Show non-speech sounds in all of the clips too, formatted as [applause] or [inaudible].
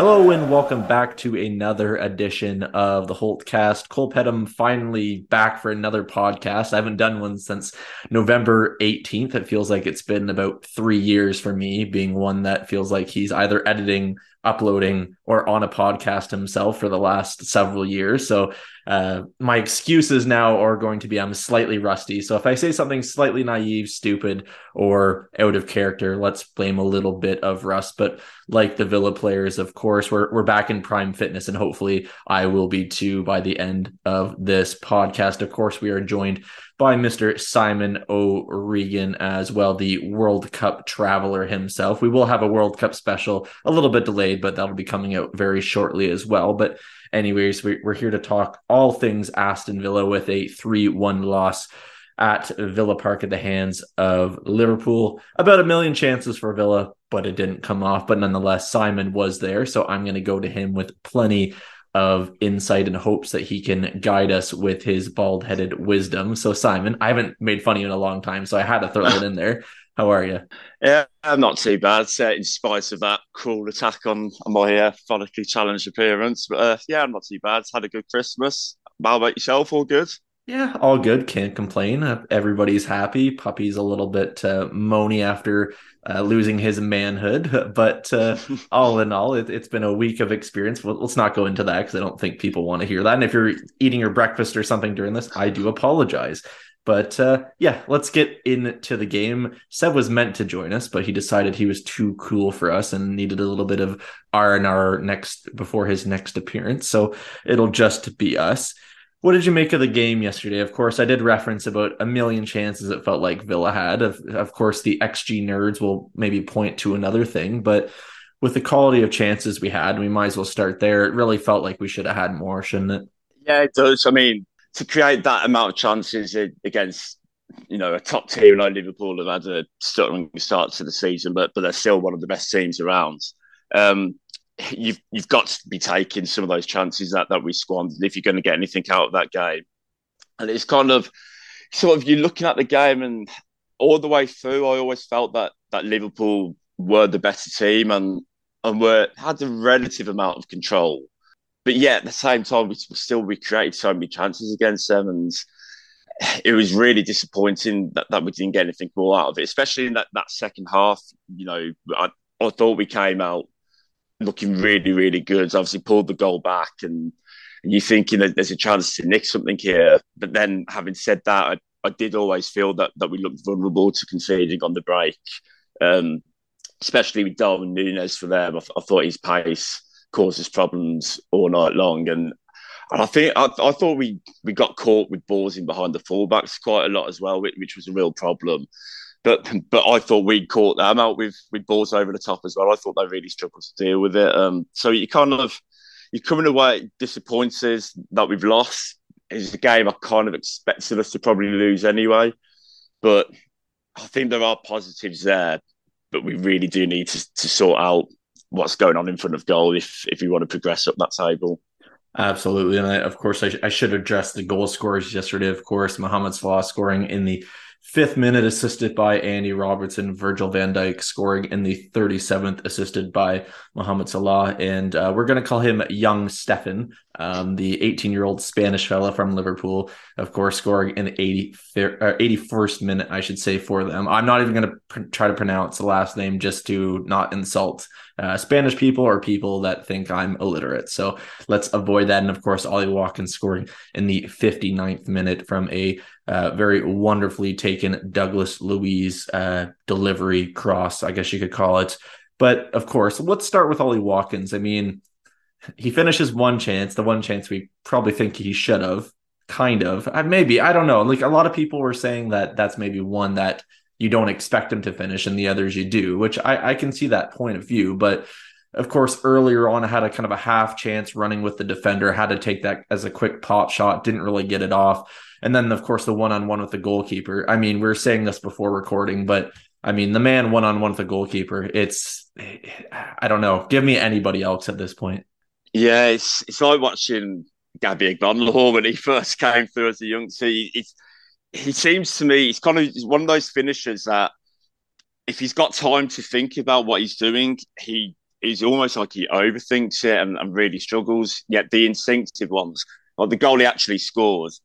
Hello and welcome back to another edition of the Holt Cast. Cole Pedham finally back for another podcast. I haven't done one since November 18th. It feels like it's been about three years for me, being one that feels like he's either editing, uploading, or on a podcast himself for the last several years. So uh, my excuses now are going to be I'm slightly rusty. So if I say something slightly naive, stupid, or out of character, let's blame a little bit of rust. But like the Villa players, of course, we're we're back in prime fitness, and hopefully I will be too by the end of this podcast. Of course, we are joined by Mr. Simon O'Regan as well, the World Cup traveler himself. We will have a World Cup special, a little bit delayed, but that'll be coming out very shortly as well. But anyways, we're here to talk all things Aston Villa with a 3 1 loss at Villa Park at the hands of Liverpool. About a million chances for Villa, but it didn't come off. But nonetheless, Simon was there. So I'm going to go to him with plenty of insight and hopes that he can guide us with his bald headed wisdom. So, Simon, I haven't made fun of you in a long time, so I had to throw it in there. How are you? Yeah, I'm not too bad, uh, in spite of that cruel attack on, on my uh, challenged appearance. But uh, yeah, I'm not too bad. Had a good Christmas. How about yourself? All good? Yeah, all good. Can't complain. Uh, everybody's happy. Puppy's a little bit uh, moany after uh, losing his manhood, [laughs] but uh, [laughs] all in all, it, has been a week of experience. Well, let's not go into that because I don't think people want to hear that. And if you're eating your breakfast or something during this, I do apologize. But uh, yeah, let's get into the game. Seb was meant to join us, but he decided he was too cool for us and needed a little bit of R and R next before his next appearance. So it'll just be us. What did you make of the game yesterday? Of course, I did reference about a million chances it felt like Villa had. Of, of course, the XG nerds will maybe point to another thing, but with the quality of chances we had, we might as well start there. It really felt like we should have had more, shouldn't it? Yeah, it does. I mean, to create that amount of chances against you know a top team like Liverpool have had a stuttering start to the season, but but they're still one of the best teams around. Um, you've you've got to be taking some of those chances that that we squandered if you're going to get anything out of that game. And it's kind of sort of you're looking at the game and all the way through, I always felt that that Liverpool were the better team and and were had a relative amount of control. But yet at the same time, we still we created so many chances against them, and it was really disappointing that, that we didn't get anything more out of it, especially in that, that second half. You know, I, I thought we came out looking really, really good. Obviously, pulled the goal back, and, and you're thinking that there's a chance to nick something here. But then, having said that, I, I did always feel that that we looked vulnerable to conceding on the break, um, especially with Darwin Nunez for them. I, I, thought his pace causes problems all night long, and and I think I, I, thought we we got caught with balls in behind the fullbacks quite a lot as well, which, which was a real problem. But but I thought we'd caught them out with with balls over the top as well. I thought they really struggled to deal with it. Um, so you kind of you're coming away disappointed that we've lost. It's a game I kind of expected us to probably lose anyway. But I think there are positives there, but we really do need to, to sort out what's going on in front of goal if if we want to progress up that table. Absolutely, and I, of course I, sh- I should address the goal scorers yesterday. Of course, Mohamed Salah scoring in the fifth minute assisted by Andy Robertson, Virgil van Dijk scoring in the 37th assisted by Mohamed Salah. And uh, we're going to call him Young Stefan, um, the 18 year old Spanish fella from Liverpool, of course, scoring in the 80, uh, 81st minute, I should say, for them. I'm not even going to pr- try to pronounce the last name just to not insult uh, Spanish people or people that think I'm illiterate. So let's avoid that. And of course, Ollie Watkins scoring in the 59th minute from a uh, very wonderfully taken Douglas Luiz uh, delivery cross, I guess you could call it. But of course, let's start with Ollie Watkins. I mean, he finishes one chance, the one chance we probably think he should have kind of. Maybe I don't know. Like a lot of people were saying that that's maybe one that you don't expect him to finish, and the others you do, which I, I can see that point of view. But of course, earlier on, I had a kind of a half chance running with the defender, had to take that as a quick pop shot, didn't really get it off. And then, of course, the one on one with the goalkeeper. I mean, we were saying this before recording, but I mean, the man one on one with the goalkeeper, it's, I don't know. Give me anybody else at this point. Yeah, it's, it's like watching Gabby Agbonlahor when he [laughs] first came through as a youngster. He, he seems to me, he's kind of he's one of those finishers that if he's got time to think about what he's doing, he he's almost like he overthinks it and, and really struggles. Yet the instinctive ones, like the goal he actually scores,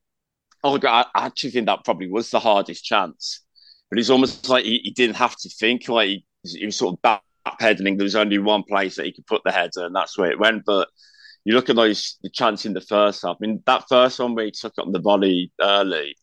I actually think that probably was the hardest chance. But it's almost like he, he didn't have to think. Like he, he was sort of backpedaling. There was only one place that he could put the header, and that's where it went. But you look at those the chance in the first half. I mean, that first one where he took up the volley early.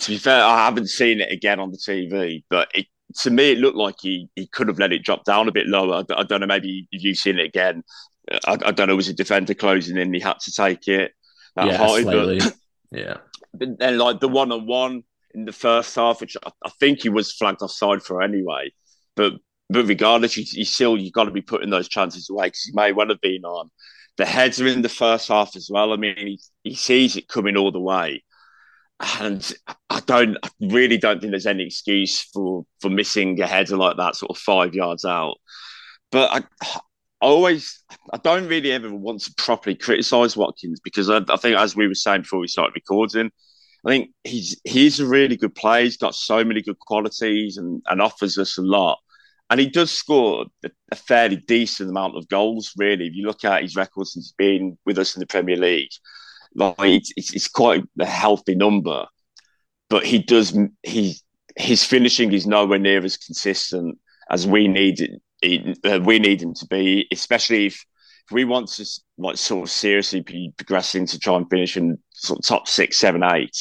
To be fair, I haven't seen it again on the TV, but it, to me, it looked like he he could have let it drop down a bit lower. I, I don't know. Maybe you've seen it again, I, I, don't know. Was a defender closing in? He had to take it that yeah, high. But, [clears throat] yeah. But then, like the one on one in the first half, which I, I, think he was flagged offside for anyway. But but regardless, you, you still you got to be putting those chances away because he may well have been on. The heads are in the first half as well. I mean, he, he sees it coming all the way and don't I really don't think there's any excuse for for missing a header like that, sort of five yards out. But I, I always I don't really ever want to properly criticise Watkins because I, I, think, as we were saying before we started recording, I think he's he's a really good player. He's got so many good qualities and, and offers us a lot. And he does score a fairly decent amount of goals, really. If you look at his record since he's been with us in the Premier League, like it's, it's quite a healthy number, but he does he his finishing is nowhere near as consistent as we need it. Uh, we need him to be, especially if, if we want to like sort of seriously be progressing to try and finish in sort of top six, seven, eight.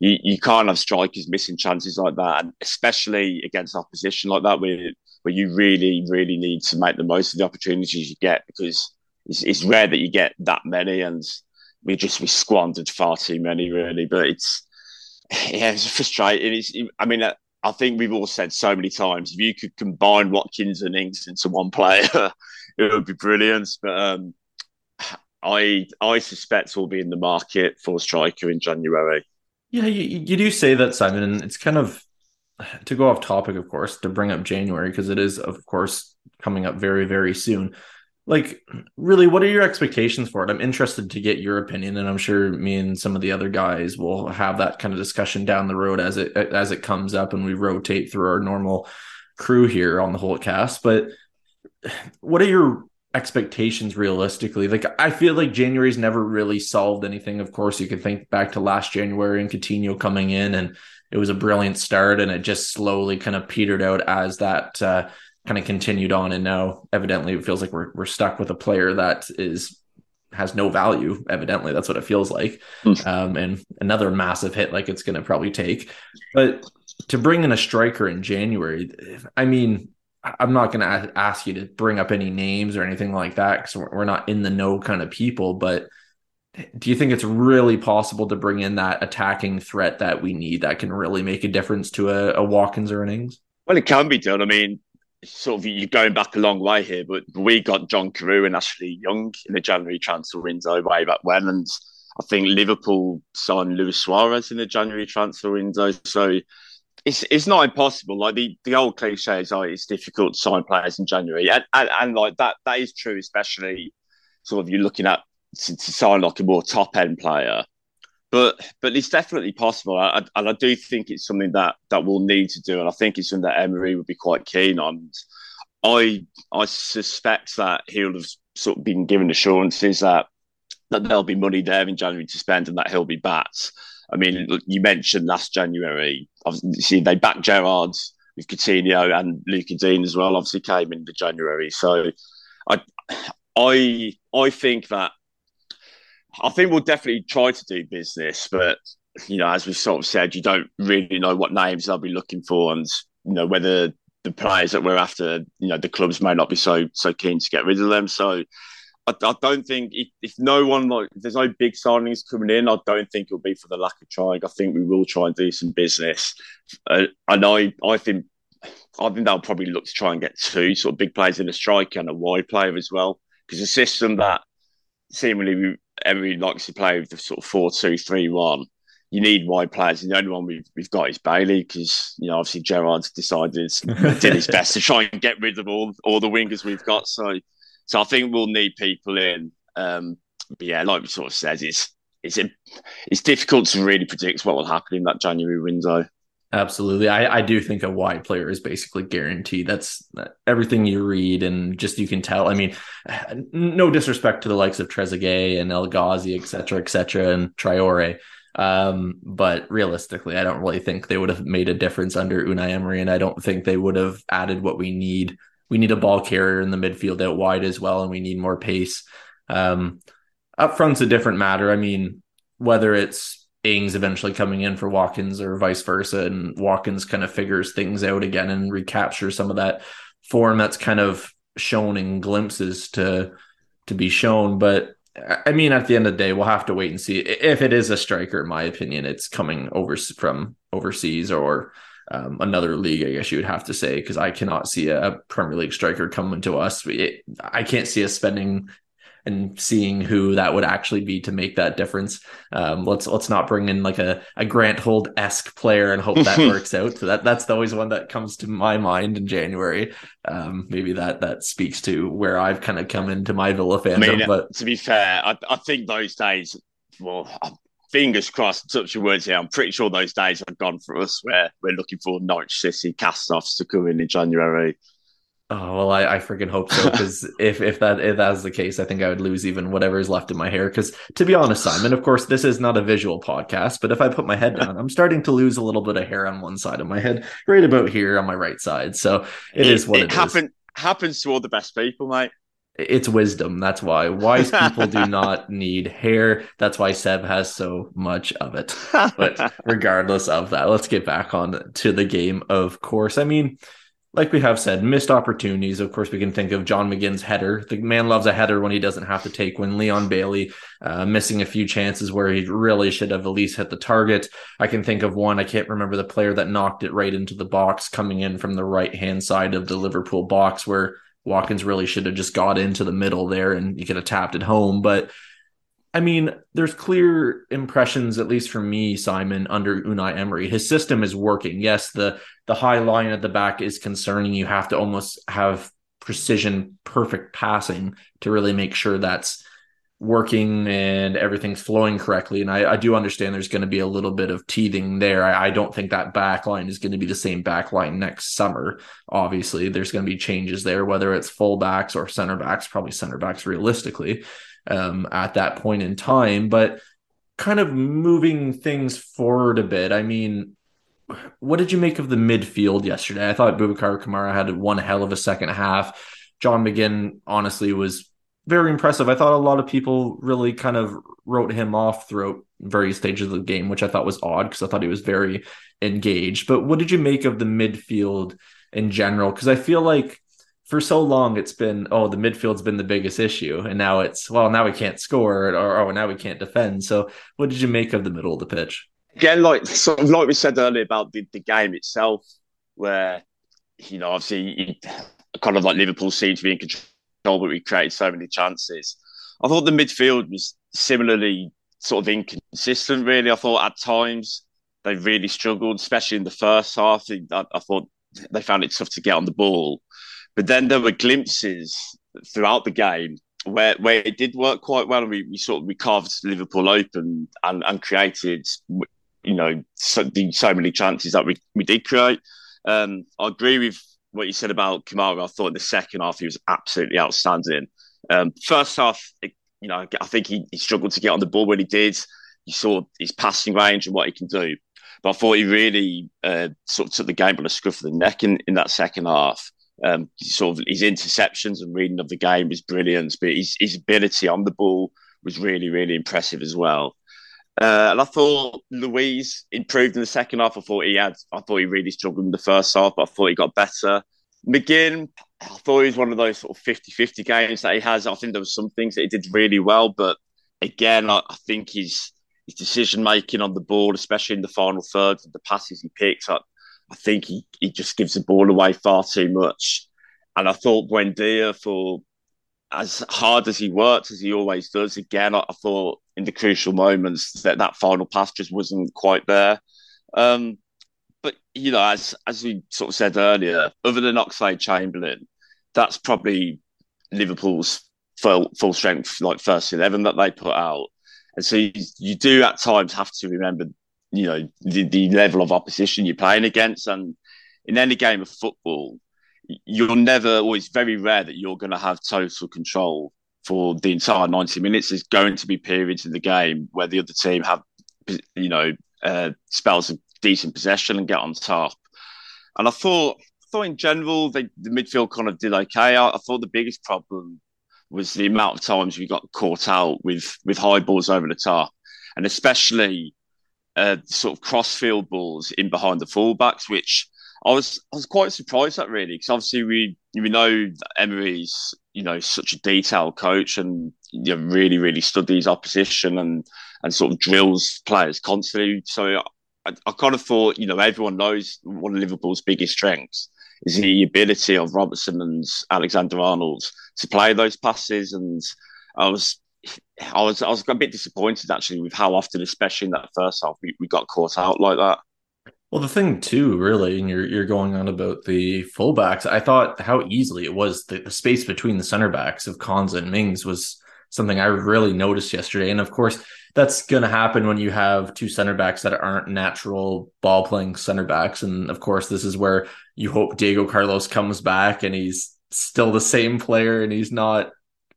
You, you can't have strikers missing chances like that, and especially against opposition like that, where where you really, really need to make the most of the opportunities you get because it's, it's rare that you get that many, and we just we squandered far too many really. But it's [laughs] yeah, it's frustrating. It's I mean. I think we've all said so many times if you could combine Watkins and Ings into one player, [laughs] it would be brilliant. But um, [sighs] I I suspect we'll be in the market for striker in January. Yeah, you, you do say that, Simon, and it's kind of to go off topic, of course, to bring up January because it is, of course, coming up very very soon like really what are your expectations for it? I'm interested to get your opinion and i'm sure me and some of the other guys will have that kind of discussion down the road as it as it comes up and we rotate through our normal crew here on the whole cast. But what are your expectations realistically? Like i feel like january's never really solved anything. Of course you could think back to last january and Coutinho coming in and it was a brilliant start and it just slowly kind of petered out as that uh, kind of continued on, and now evidently it feels like we're we're stuck with a player that is has no value. Evidently, that's what it feels like, hmm. um, and another massive hit like it's going to probably take. But to bring in a striker in January, I mean, I'm not going to ask you to bring up any names or anything like that because we're not in the know kind of people, but do you think it's really possible to bring in that attacking threat that we need that can really make a difference to a, a Watkins or Ings? Well, it can be done. I mean, sort of you're going back a long way here, but we got John Carew and Ashley Young in the January transfer window way back when, and I think Liverpool signed Luis Suarez in the January transfer window. So it's it's not impossible. Like the, the old cliche is, oh, it's difficult to sign players in January, and, and, and like that that is true, especially sort of you're looking at to, to sign like a more top end player but but it's definitely possible, I, and I do think it's something that that we'll need to do, and I think it's something that Emery would be quite keen on. I I suspect that he'll have sort of been given assurances that that there'll be money there in January to spend, and that he'll be backed. I mean, you mentioned last January, obviously they backed Gerrard with Coutinho and Lucas Digne as well. Obviously, came in the January, so I I I think that I think we'll definitely try to do business, but you know, as we sort of said, you don't really know what names they'll be looking for, and you know whether the players that we're after, you know, the clubs may not be so so keen to get rid of them. So I, I don't think if, if, no one like there's no big signings coming in, I don't think it'll be for the lack of trying. I think we will try and do some business, uh, and I I think I think they'll probably look to try and get two sort of big players in a striker and a wide player as well, because the system that seemingly Emery likes to play with the sort of four two three one. You need wide players, and the only one we've, we've got is Bailey because you know obviously Gerrard's decided [laughs] did his best to try and get rid of all all the wingers we've got. So so I think we'll need people in. Um, but yeah, like we sort of said, it's it's it's difficult to really predict what will happen in that January window. Absolutely. I, I do think a wide player is basically guaranteed. That's everything you read and just you can tell. I mean, no disrespect to the likes of Trezeguet and El Ghazi, et cetera, et cetera, and Traoré. Um, but realistically, I don't really think they would have made a difference under Unai Emery, and I don't think they would have added what we need we need a ball carrier in the midfield out wide as well, and we need more pace. Um, up front's a different matter. I mean, whether it's Ings eventually coming in for Watkins or vice versa, and Watkins kind of figures things out again and recaptures some of that form that's kind of shown in glimpses to to be shown. But I mean, at the end of the day, we'll have to wait and see if it is a striker. In my opinion, it's coming over from overseas or um, another league, I guess you would have to say, because I cannot see a, Premier League striker coming to us. It, I can't see us spending and seeing who that would actually be to make that difference. Um, let's let's not bring in like a, a Grant Holt esque player and hope that [laughs] works out. So that that's always one that comes to my mind in January. Um, maybe that that speaks to where I've kind of come into my Villa fandom. I mean, but to be fair, I, I think those days. Well, fingers crossed, touch your words here. I'm pretty sure those days are gone for us where we're looking for Norwich City cast offs to come in in January. Oh well, I, I freaking hope so [laughs] because if if that if that's the case, I think I would lose even whatever is left in my hair. Because to be honest, Simon, of course, this is not a visual podcast, but if I put my head down, I'm starting to lose a little bit of hair on one side of my head, right about here on my right side. So it, it is what it, it happen, is. Happens to all the best people, mate it's wisdom. That's why wise people do [laughs] not need hair. That's why Seb has so much of it. But [laughs] regardless of that, let's get back on to the game. Of course, I mean, like we have said, missed opportunities. Of course, we can think of John McGinn's header. The man loves a header when he doesn't have to take. When Leon Bailey uh, missing a few chances where he really should have at least hit the target. I can think of one. I can't remember the player that knocked it right into the box, coming in from the right hand side of the Liverpool box, where Watkins really should have just got into the middle there and you could have tapped it home. But I mean, there's clear impressions, at least for me, Simon, under Unai Emery. His system is working. Yes, the the high line at the back is concerning. You have to almost have precision, perfect passing to really make sure that's working and everything's flowing correctly. And I, I do understand there's going to be a little bit of teething there. I, I don't think that back line is going to be the same back line next summer. Obviously, there's going to be changes there, whether it's fullbacks or center backs, probably center backs realistically um, at that point in time. But kind of moving things forward a bit. I mean, what did you make of the midfield yesterday? I thought Boubacar Kamara had one hell of a second half. John McGinn honestly was very impressive. I thought a lot of people really kind of wrote him off throughout various stages of the game, which I thought was odd because I thought he was very engaged. But what did you make of the midfield in general? Because I feel like for so long it's been, oh, the midfield's been the biggest issue. And now it's, well, now we can't score or, oh, now we can't defend. So what did you make of the middle of the pitch? Again, like [laughs] sort of like we said earlier about the, the game itself, where, you know, obviously kind of like Liverpool seemed to be in control but we created so many chances. I thought the midfield was similarly sort of inconsistent, really. I thought at times they really struggled, especially in the first half. I, I thought they found it tough to get on the ball. But then there were glimpses throughout the game where where it did work quite well, and we, we sort of we carved Liverpool open and, and created, you know, so, so many chances that we, we did create. Um, I agree with what you said about Kamara, I thought in the second half he was absolutely outstanding. Um, first half, you know, I think he, he, struggled to get on the ball when he did. You saw his passing range and what he can do. But I thought he really uh, sort of took the game on the scruff of the neck in, in that second half. Um, sort of his interceptions and reading of the game was brilliant, but his, his ability on the ball was really, really impressive as well. Uh, and I thought Luiz improved in the second half. I thought he had, I thought he really struggled in the first half, but I thought he got better. McGinn, I thought he was one of those sort of 50 50 games that he has. I think there was some things that he did really well, but again, I, I think his his decision making on the ball, especially in the final third, the passes he picks up, I think he, he just gives the ball away far too much. And I thought Buendia, for as hard as he worked, as he always does, again, I, I thought in the crucial moments that that final pass just wasn't quite there. Um, but you know, as as we sort of said earlier, other than Oxlade Chamberlain, that's probably Liverpool's full full strength like first eleven that they put out. And so you, you do at times have to remember, you know, the, the level of opposition you're playing against. And in any game of football, you're never always very rare that you're going to have total control for the entire 90 minutes. There's going to be periods in the game where the other team have, you know, uh, spells of decent possession and get on top. And I thought, I thought in general, they, the midfield kind of did okay. I, I thought the biggest problem was the amount of times we got caught out with with high balls over the top, and especially uh, sort of crossfield balls in behind the fullbacks, which I was I was quite surprised at really because obviously we we know Emery's you know such a detailed coach and you know, really really studies opposition and and sort of drills players constantly. So I, I kind of thought you know everyone knows one of Liverpool's biggest strengths is the ability of Robertson and Alexander Arnold to play those passes. And I was, I was, I was a bit disappointed actually with how often, especially in that first half, we, we got caught out like that. Well, the thing too, really, and you're you're going on about the fullbacks. I thought how easily it was the, the space between the center backs of Konsa and Mings was something I really noticed yesterday. And of course, that's going to happen when you have two center backs that aren't natural ball playing center backs. And of course, this is where you hope Diego Carlos comes back and he's still the same player and he's not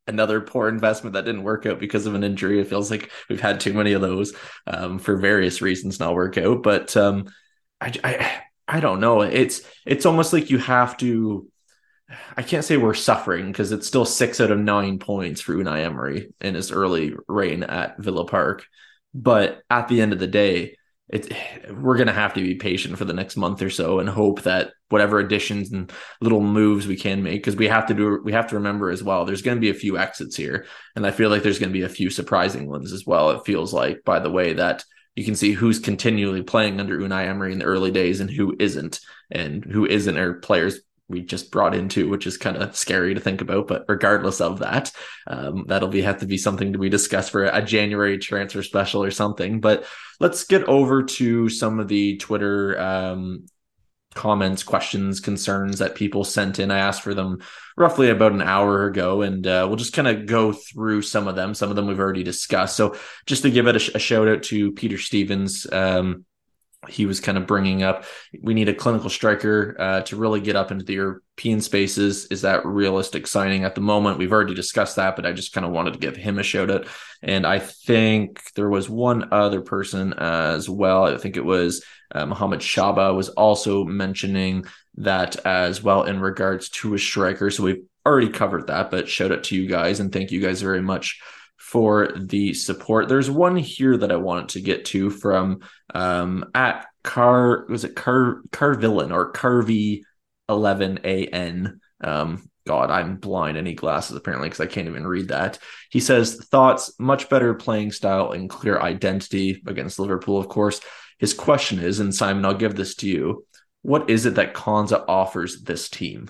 another poor investment that didn't work out because of an injury. It feels like we've had too many of those um, for various reasons not work out. But um, I, I I don't know. It's it's almost like you have to. I can't say we're suffering because it's still six out of nine points for Unai Emery in his early reign at Villa Park. But at the end of the day, it, [sighs] we're going to have to be patient for the next month or so and hope that whatever additions and little moves we can make because we have to do we have to remember as well there's going to be a few exits here. And i feel like there's going to be a few surprising ones as well it feels like by the way that you can see who's continually playing under Unai Emery in the early days and who isn't. And who isn't are players we just brought into, which is kind of scary to think about. But regardless of that, um, that'll be have to be something to be discussed for a January transfer special or something. But let's get over to some of the Twitter um, comments, questions, concerns that people sent in. I asked for them roughly about an hour ago, and uh, we'll just kind of go through some of them. Some of them we've already discussed. So just to give it a, sh- a shout out to Peter Stevens. Um, he was kind of bringing up we need a clinical striker uh, to really get up into the European spaces. Is that realistic signing at the moment? We've already discussed that, but I just kind of wanted to give him a shout out. And I think there was one other person as well. I think it was uh, Mohamed Shaba was also mentioning that as well in regards to a striker. So we've already covered that, but shout out to you guys and thank you guys very much for the support. There's one here that I wanted to get to from um, at Car was it Car Carvillain or Carvy eleven A N. Um, God, I'm blind. Need glasses apparently because I can't even read that. He says thoughts much better playing style and clear identity against Liverpool. Of course, his question is, and Simon, I'll give this to you. What is it that Konsa offers this team?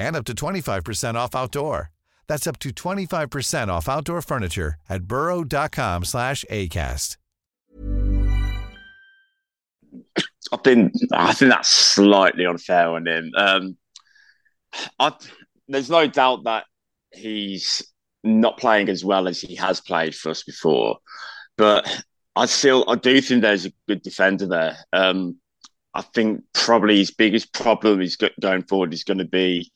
and up to 25% off outdoor. That's up to 25% off outdoor furniture at burrow.com slash ACAST. I think I think that's slightly unfair on him. Um, I, there's no doubt that he's not playing as well as he has played for us before, but I still I do think there's a good defender there. Um, I think probably his biggest problem is going forward is going to be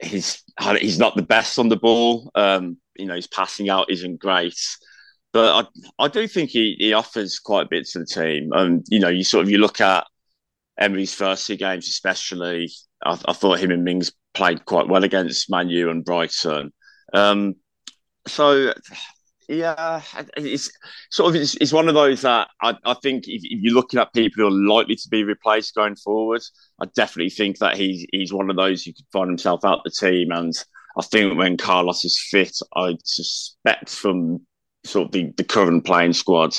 he's he's not the best on the ball. Um, you know, his passing out isn't great, but I I do think he, he offers quite a bit to the team. And you know, you sort of you look at Emery's first two games, especially. I, I thought him and Mings played quite well against Manu and Brighton. Um, so yeah, it's sort of it's, it's one of those that I, I think if, if, you're looking at people who are likely to be replaced going forward, I definitely think that he's he's one of those who could find himself out the team. And I think when Carlos is fit, I suspect from sort of the, the current playing squad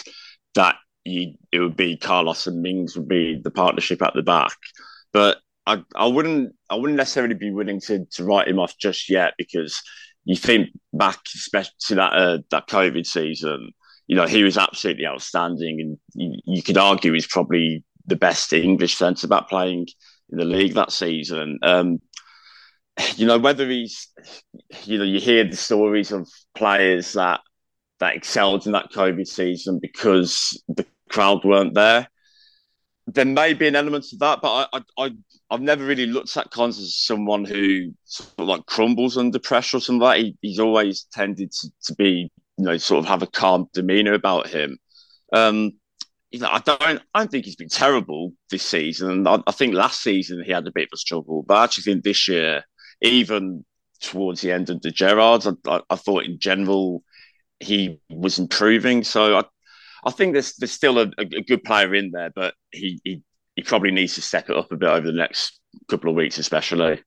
that you, it would be Carlos and Mings would be the partnership at the back. But I, I wouldn't I wouldn't necessarily be willing to to write him off just yet because you think back, especially to that uh, that COVID season, you know, he was absolutely outstanding, and you, you could argue he's probably the best English centre back playing in the league that season. Um, you know, whether he's, you know, you hear the stories of players that that excelled in that COVID season because the crowd weren't there. There may be an element of that, but I, I, I've never really looked at Konsa as someone who sort of like crumbles under pressure or something like. He, he's always tended to, to be, you know, sort of have a calm demeanor about him. Um, you know, I don't, I don't think he's been terrible this season. I, I think last season he had a bit of a struggle, but I actually think this year, even towards the end of the Gerrards, I, I, I thought in general he was improving. So I, I think there's there's still a, a, good player in there, but he, he he probably needs to step it up a bit over the next couple of weeks, especially.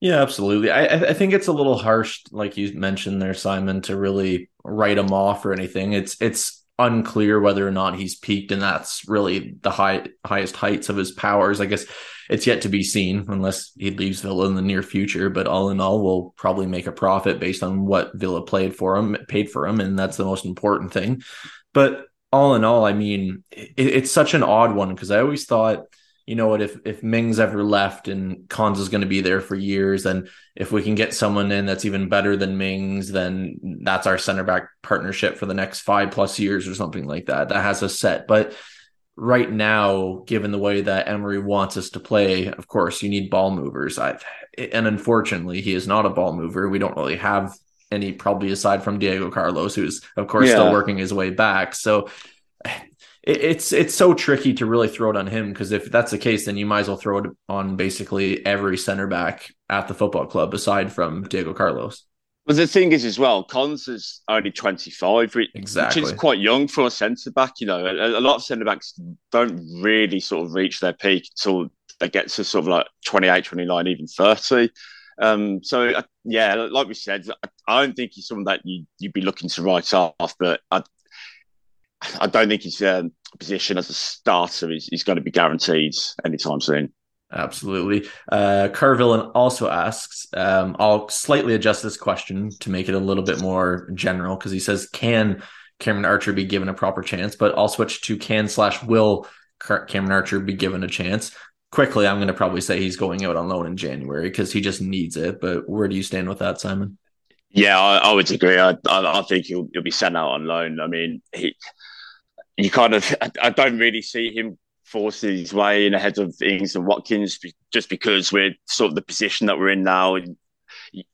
Yeah, absolutely. I I think it's a little harsh, like you mentioned there, Simon, to really write him off or anything. It's it's unclear whether or not he's peaked, and that's really the high highest heights of his powers. I guess it's yet to be seen unless he leaves Villa in the near future. But all in all, we'll probably make a profit based on what Villa played for him, paid for him, and that's the most important thing. But all in all, I mean, it, it's such an odd one because I always thought, you know what, if if Mings ever left and Cons is going to be there for years, and if we can get someone in that's even better than Mings, then that's our center back partnership for the next five plus years or something like that. That has a set, but right now, given the way that Emery wants us to play, of course, you need ball movers. I've, and unfortunately, he is not a ball mover. We don't really have any probably aside from Diego Carlos, who's of course yeah. still working his way back. So it, it's it's so tricky to really throw it on him because if that's the case, then you might as well throw it on basically every center back at the football club aside from Diego Carlos. Well, the thing is, as well, Cons is only 25, which, exactly. which is quite young for a centre back. You know, a, a lot of centre backs don't really sort of reach their peak until they get to sort of like 28, 29, even 30. Um, so uh, yeah, like we said, I, I, don't think he's someone that you you'd be looking to write off, but I I don't think his um, position as a starter is, is going to be guaranteed anytime soon. Absolutely. Uh, Carville also asks, um, I'll slightly adjust this question to make it a little bit more general because he says, Can Cameron Archer be given a proper chance? But I'll switch to can slash will Cameron Archer be given a chance? quickly, I'm going to probably say he's going out on loan in January because he just needs it. But where do you stand with that, Simon? Yeah, I, I would agree. I, I, I, think he'll, he'll be sent out on loan. I mean, he, you kind of, I don't really see him force his way in ahead of Ings and Watkins just because we're sort of the position that we're in now.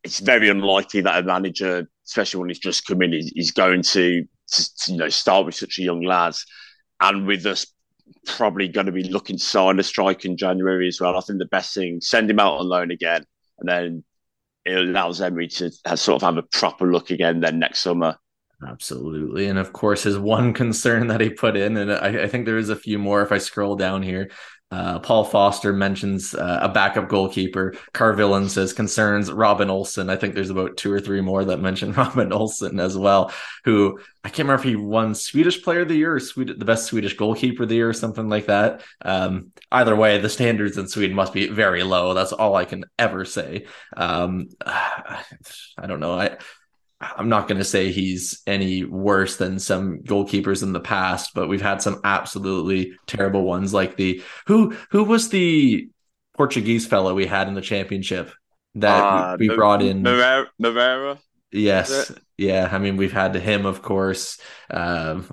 It's very unlikely that a manager, especially when he's just come in, is, going to, to, you know, start with such a young lad. And with us probably going to be looking to sign a strike in January as well. I think the best thing, send him out on loan again, and then it allows Emery to sort of have a proper look again then next summer. Absolutely. And of course, his one [laughs] concern that he put in, and I, I think there is a few more if I scroll down here, Uh, Paul Foster mentions uh, a backup goalkeeper. Carvillan says concerns Robin Olsen. I think there's about two or three more that mention [laughs] Robin Olsen as well, who I can't remember if he won Swedish Player of the Year or the best Swedish goalkeeper of the year or something like that. Um, either way, the standards in Sweden must be very low. That's all I can ever say. Um, [sighs] I don't know. I I'm not going to say he's any worse than some goalkeepers in the past, but we've had some absolutely terrible ones like the who who was the Portuguese fellow we had in the championship that uh, we, we brought in Moreira. Yes, yeah. I mean, we've had him, of course. Um,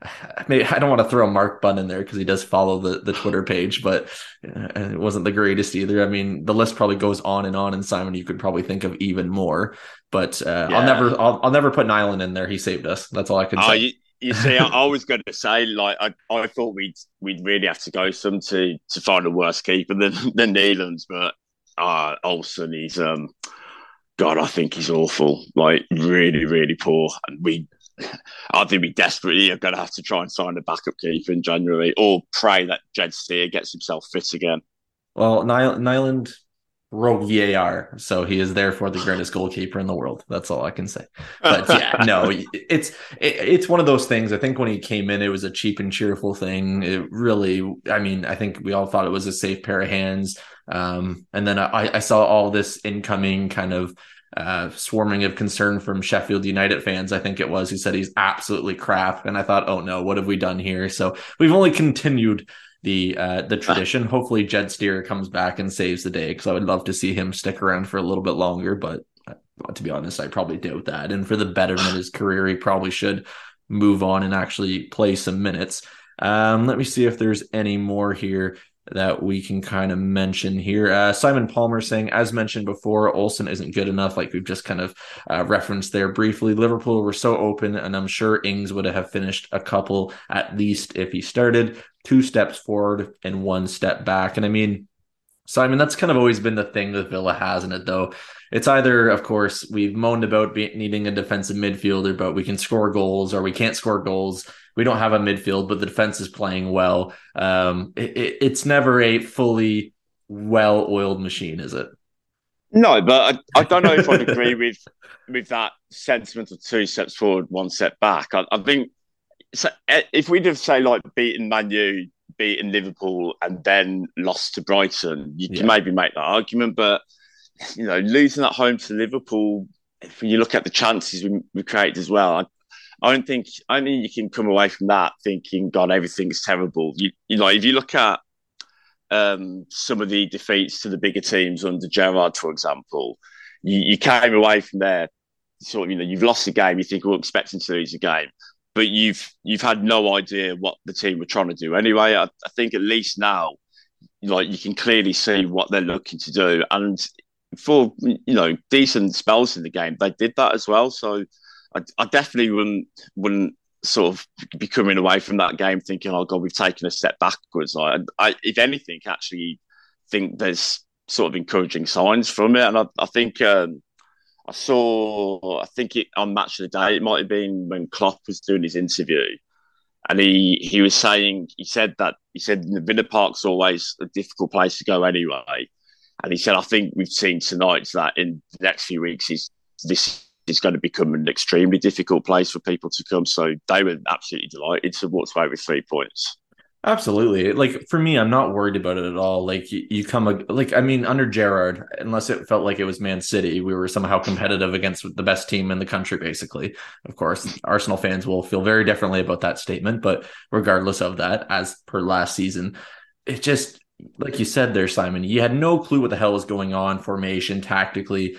[laughs] maybe I don't want to throw Mark Bunn in there because he does follow the the Twitter page, but uh, it wasn't the greatest either. I mean, the list probably goes on and on. And Simon, you could probably think of even more. But uh, yeah. I'll never, I'll, I'll never put Nyland in there. He saved us. That's all I can oh, say. You, you see, I, I, was going to say, like, I, I thought we'd we'd really have to go some to to find a worse keeper than [laughs] than Nyland's, but uh, Olsen, he's um, God, I think he's awful. Like, really, really poor, and we. [laughs] I think we desperately are going to have to try and sign a backup keeper in January, or pray that Jed Steer gets himself fit again. Well, Nyland rogue VAR, so he is therefore the greatest goalkeeper in the world. That's all I can say. But [laughs] yeah, no, it's it, it's one of those things. I think when he came in, it was a cheap and cheerful thing. It really, I mean, I think we all thought it was a safe pair of hands. Um, and then I, I saw all this incoming kind of uh, swarming of concern from Sheffield United fans, I think it was, who said he's absolutely crap. And I thought, oh no, what have we done here? So we've only continued the uh, the [laughs] tradition. Hopefully, Jed Steer comes back and saves the day because I would love to see him stick around for a little bit longer. But uh, to be honest, I probably doubt that. And for the betterment of his career, he probably should move on and actually play some minutes. Um, let me see if there's any more here that we can kind of mention here. Uh, Simon Palmer saying, as mentioned before, Olsen isn't good enough. Like we've just kind of uh, referenced there briefly. Liverpool were so open, and I'm sure Ings would have finished a couple at least if he started. Two steps forward and one step back. And I mean, Simon, that's kind of always been the thing that Villa has in it, though. It's either, of course, we've moaned about be- needing a defensive midfielder, but we can score goals, or we can't score goals we don't have a midfield, but the defense is playing well. Um, it, it, it's never a fully well-oiled machine, is it? No, but I, I don't know if I'd [laughs] agree with with that sentiment of two steps forward, one step back. I, I think so, eh, if we'd have say like beaten Manu, beaten Liverpool, and then lost to Brighton, you can maybe make that argument. But you know, losing at home to Liverpool, if you look at the chances we, we created as well, I, I don't think I don't think you can come away from that thinking, God, everything's terrible. You, you know, if you look at um, some of the defeats to the bigger teams under Gerrard, for example, you, you came away from there sort of, you know, you've lost a game, you think we're expecting to lose a game, but you've you've had no idea what the team were trying to do anyway. I, I think at least now, like you can clearly see what they're looking to do, and for you know decent spells in the game, they did that as well. So I, I definitely wouldn't wouldn't sort of be coming away from that game thinking, "Oh God, we've taken a step backwards." I, I if anything, actually think there's sort of encouraging signs from it, and I, I think um, I saw, I think it on Match of the Day, it might have been when Klopp was doing his interview, and he he was saying he said that he said Villa Park's always a difficult place to go anyway, and he said I think we've seen tonight that in the next few weeks is this is going to become an extremely difficult place for people to come. So they were absolutely delighted to walk away with three points. Absolutely. Like for me, I'm not worried about it at all. Like you, you come like I mean, under Gerrard, unless it felt like it was Man City, we were somehow competitive against the best team in the country. Basically, of course, Arsenal fans will feel very differently about that statement. But regardless of that, as per last season, it just like you said there, Simon, you had no clue what the hell was going on formation tactically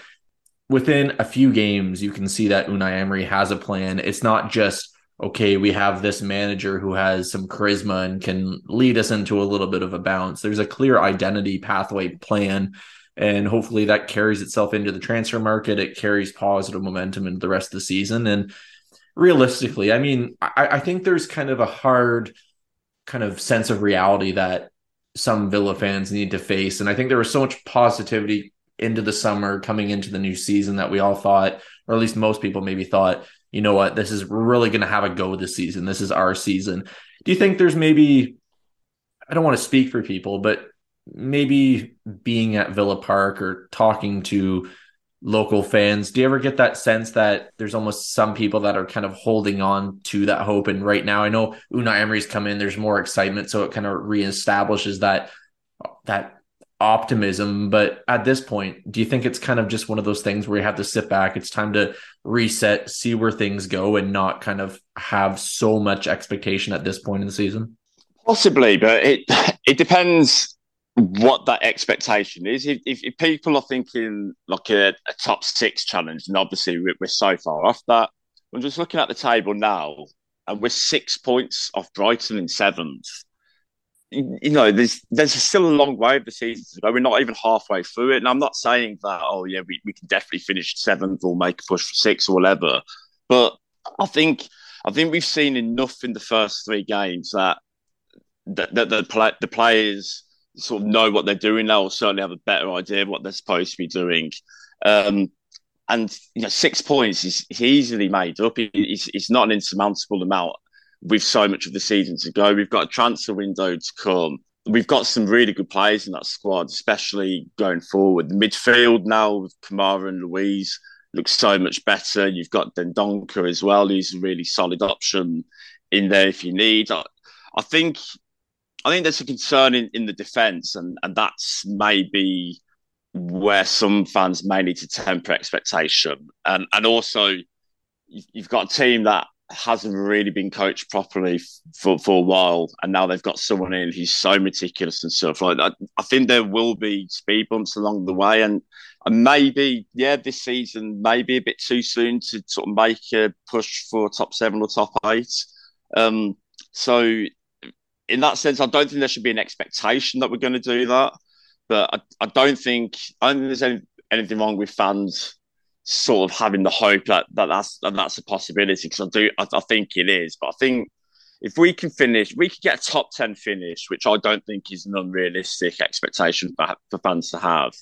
within a few games, you can see that Unai Emery has a plan. It's not just, okay, we have this manager who has some charisma and can lead us into a little bit of a bounce. There's a clear identity pathway plan. And hopefully that carries itself into the transfer market. It carries positive momentum into the rest of the season. And realistically, I mean, I, I think there's kind of a hard kind of sense of reality that some Villa fans need to face. And I think there was so much positivity into the summer, coming into the new season that we all thought, or at least most people maybe thought, you know what, this is really going to have a go this season. This is our season. Do you think there's maybe I don't want to speak for people, but maybe being at Villa Park or talking to local fans, do you ever get that sense that there's almost some people that are kind of holding on to that hope? And right now, I know Unai Emery's come in, there's more excitement, so it kind of reestablishes that that optimism. But at this point, do you think it's kind of just one of those things where you have to sit back? It's time to reset, see where things go, and not kind of have so much expectation at this point in the season? Possibly, but it [laughs] it depends what that expectation is. If, if, if people are thinking like a, a, top six challenge, and obviously we're, we're so far off that, I'm just looking at the table now, and we're six points off Brighton in seventh. You, know, there's there's still a long way of the season to go. We're not even halfway through it, and I'm not saying that. Oh yeah, we, we can definitely finish seventh or make a push for six or whatever. But I think I think we've seen enough in the first three games that that, that the the players sort of know what they're doing now, or certainly have a better idea of what they're supposed to be doing. Um, and you know, six points is, is easily made up. It's, it's not an insurmountable amount with so much of the season to go. We've got a transfer window to come. We've got some really good players in that squad, especially going forward. The midfield now with Kamara and Luiz looks so much better. You've got Dendoncker as well, who's a really solid option in there if you need. I, I think I think there's a concern in, in the defence, and, and that's maybe where some fans may need to temper expectation. And and also, you've got a team that hasn't really been coached properly for, for a while, and now they've got someone in who's so meticulous and stuff like that. I think there will be speed bumps along the way, and, and maybe yeah, this season maybe a bit too soon to sort of make a push for top seven or top eight. Um, so in that sense, I don't think there should be an expectation that we're going to do that. But I, I don't think I don't think there's any, anything wrong with fans sort of having the hope that, that that's that that's a possibility because I do I, I, think it is. But I think if we can finish, we could get a top ten finish, which I don't think is an unrealistic expectation for, for fans to have.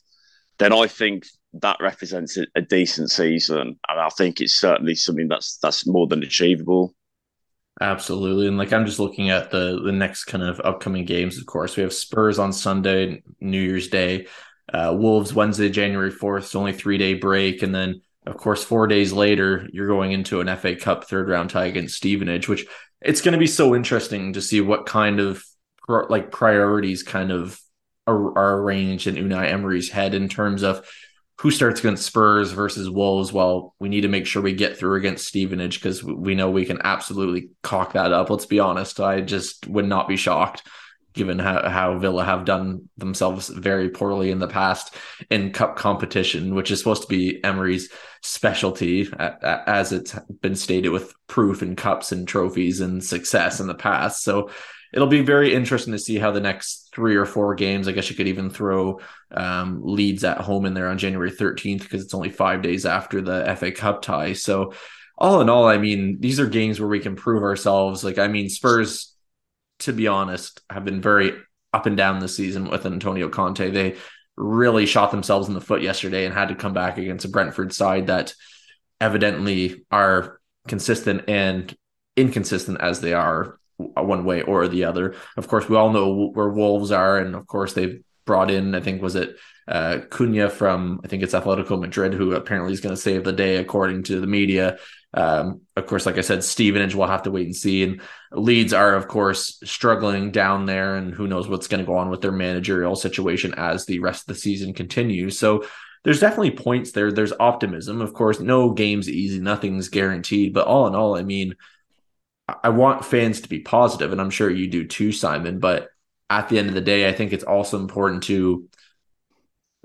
Then I think that represents a, a decent season, and I think it's certainly something that's that's more than achievable. Absolutely. And like I'm just looking at the the next kind of upcoming games, of course. We have Spurs on Sunday, New Year's Day, uh, Wolves Wednesday, January 4th. It's only three day break. And then of course, four days later, you're going into an FA Cup third round tie against Stevenage, which it's going to be so interesting to see what kind of like priorities kind of are, are arranged in Unai Emery's head in terms of who starts against Spurs versus Wolves? Well, we need to make sure we get through against Stevenage because we know we can absolutely cock that up. Let's be honest. I just would not be shocked given how, how Villa have done themselves very poorly in the past in cup competition, which is supposed to be Emery's specialty, as it's been stated with proof in cups and trophies and success in the past. So it'll be very interesting to see how the next three or four games. I guess you could even throw um, Leeds at home in there on January 13th because it's only five days after the FA Cup tie. So, all in all, I mean, these are games where we can prove ourselves. Like, I mean, Spurs, to be honest, have been very up and down this season with Antonio Conte. They really shot themselves in the foot yesterday and had to come back against a Brentford side that evidently are consistent and inconsistent as they are one way or the other. Of course, we all know where Wolves are, and of course they've brought in, I think, was it uh, Cunha from, I think it's Atletico Madrid, who apparently is going to save the day according to the media. Um, of course, like I said, Stevenage, we'll have to wait and see. And Leeds are, of course, struggling down there, and who knows what's going to go on with their managerial situation as the rest of the season continues. So there's definitely points there. There's optimism. Of course, no game's easy, nothing's guaranteed. But all in all, I mean, I want fans to be positive, and I'm sure you do too, Simon. But at the end of the day, I think it's also important to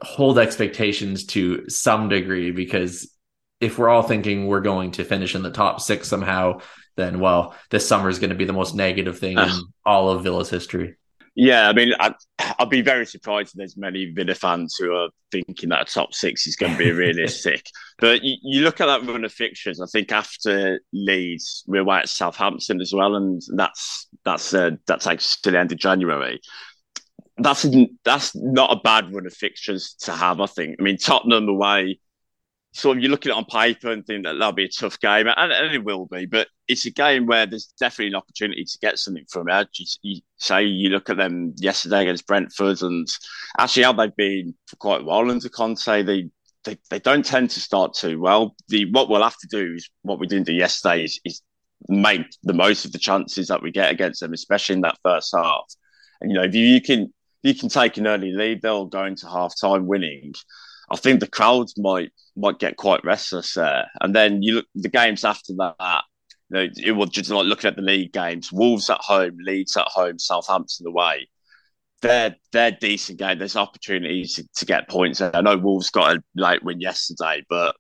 hold expectations to some degree because if we're all thinking we're going to finish in the top six somehow, then well, this summer is going to be the most negative thing [sighs] in all of Villa's history. Yeah, I mean, I, would be very surprised if there's many Villa fans who are thinking that a top six is going to be realistic. [laughs] but you, you, look at that run of fixtures. I think after Leeds, we're away at Southampton as well, and that's that's uh, that takes to the end of January. That's that's not a bad run of fixtures to have. I think. I mean, Tottenham away, sort of you look at it on paper and think that that'll be a tough game, and, and, it will be. But it's a game where there's definitely an opportunity to get something from it. You, you, say you look at them yesterday against Brentford, and actually how they've been for quite a while under Conte. They they, they don't tend to start too well. The what we'll have to do is what we didn't do yesterday is, is make the most of the chances that we get against them, especially in that first half. And you know, if you, you can you can take an early lead, they'll go into half time winning. I think the crowds might might get quite restless there. And then you look the games after that. You know, it was just like looking at the league games: Wolves at home, Leeds at home, Southampton away. They're they're decent game. There's opportunities to, to get points. I know Wolves got a late win yesterday, but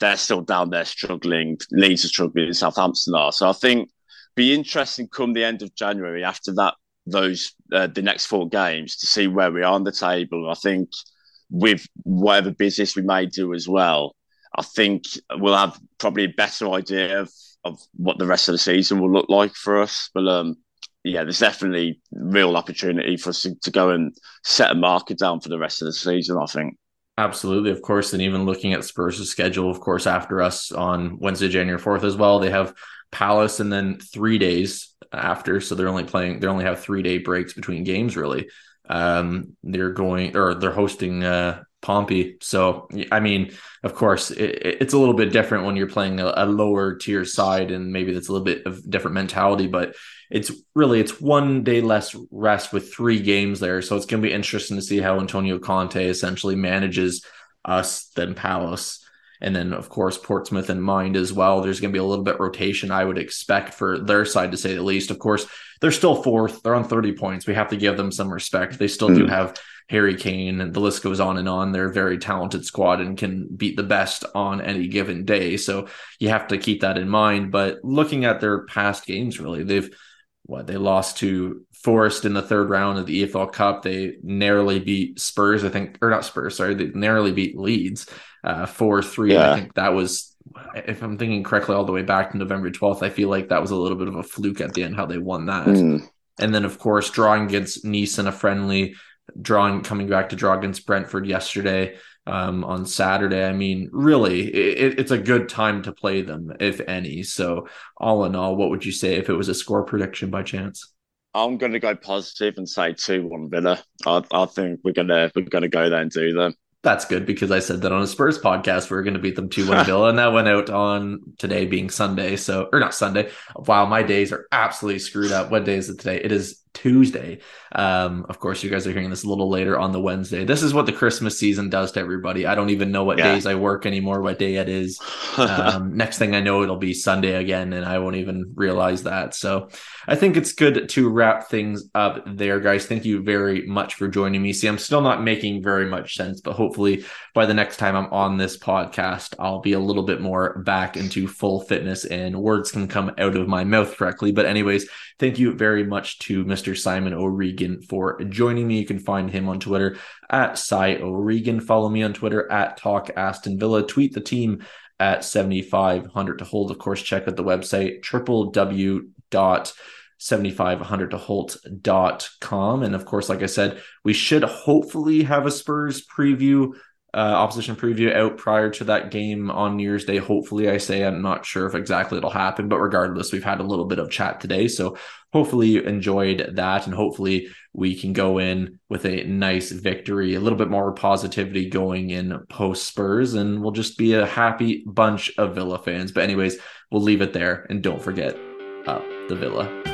they're still down there struggling. Leeds are struggling, Southampton are. So I think be interesting come the end of January after that those uh, the next four games to see where we are on the table. I think with whatever business we may do as well, I think we'll have probably a better idea of, of what the rest of the season will look like for us. But um, yeah, there's definitely real opportunity for us to, to go and set a marker down for the rest of the season. I think. Absolutely, of course, and even looking at Spurs' schedule, of course, after us on Wednesday, January fourth as well, they have Palace and then three days after, so they're only playing. They only have three day breaks between games, really. Um, they're going or they're hosting uh, Pompey. So I mean, of course, it, it's a little bit different when you're playing a, a, lower tier side, and maybe that's a little bit of different mentality. But it's really it's one day less rest with three games there, so it's going to be interesting to see how Antonio Conte essentially manages us than Palace. And then, of course, Portsmouth in mind as well. There's going to be a little bit rotation, I would expect, for their side to say the least. Of course, they're still fourth. They're on 30 points. We have to give them some respect. They still mm. do hmm. have Harry Kane, and the list goes on and on. They're a very talented squad and can beat the best on any given day. So you have to keep that in mind. But looking at their past games, really, they've what they lost to Forest in the third round of the EFL Cup. They narrowly beat Spurs, I think, or not Spurs, sorry, they narrowly beat Leeds uh, four three. Yeah. I think that was, if I'm thinking correctly, all the way back to November 12th. I feel like that was a little bit of a fluke at the end how they won that. Mm. And then, of course, drawing against Nice in a friendly, drawing coming back to draw against Brentford yesterday um, on Saturday. I mean, really, it, it's a good time to play them, if any. So, all in all, what would you say if it was a score prediction by chance? I'm going to go positive and say two one Villa. I, I think we're gonna we're gonna go there and do them that's good because I said that on a Spurs podcast we are going to beat them 2 1 [laughs] Villa, and that went out on today being Sunday. So, or not Sunday. Wow, my days are absolutely screwed up. What day is it today? It is Tuesday. Um, of course, you guys are hearing this a little later on the Wednesday. This is what the Christmas season does to everybody. I don't even know what yeah. days I work anymore, what day it is. [laughs] Um, next thing I know, it'll be Sunday again, and I won't even realize that. So I think it's good to wrap things up there, guys. Thank you very much for joining me. See, I'm still not making very much sense, but hopefully by the next time I'm on this podcast, I'll be a little bit more back into full fitness and words can come out of my mouth correctly. But, anyways, thank you very much to Mr. Simon O'Regan for joining me. You can find him on Twitter at Cy O'Regan. Follow me on Twitter at Talk Aston Villa. Tweet the team at 7500 to Holte. Of course, check out the website www 7500 to holte.com and of course like i said we should hopefully have a spurs preview uh, opposition preview out prior to that game on New Year's Day. Hopefully, I say I'm not sure if exactly it'll happen, but regardless, we've had a little bit of chat today, so hopefully you enjoyed that, and hopefully we can go in with a nice victory, a little bit more positivity going in post Spurs, and we'll just be a happy bunch of Villa fans. But anyways, we'll leave it there, and don't forget up the Villa.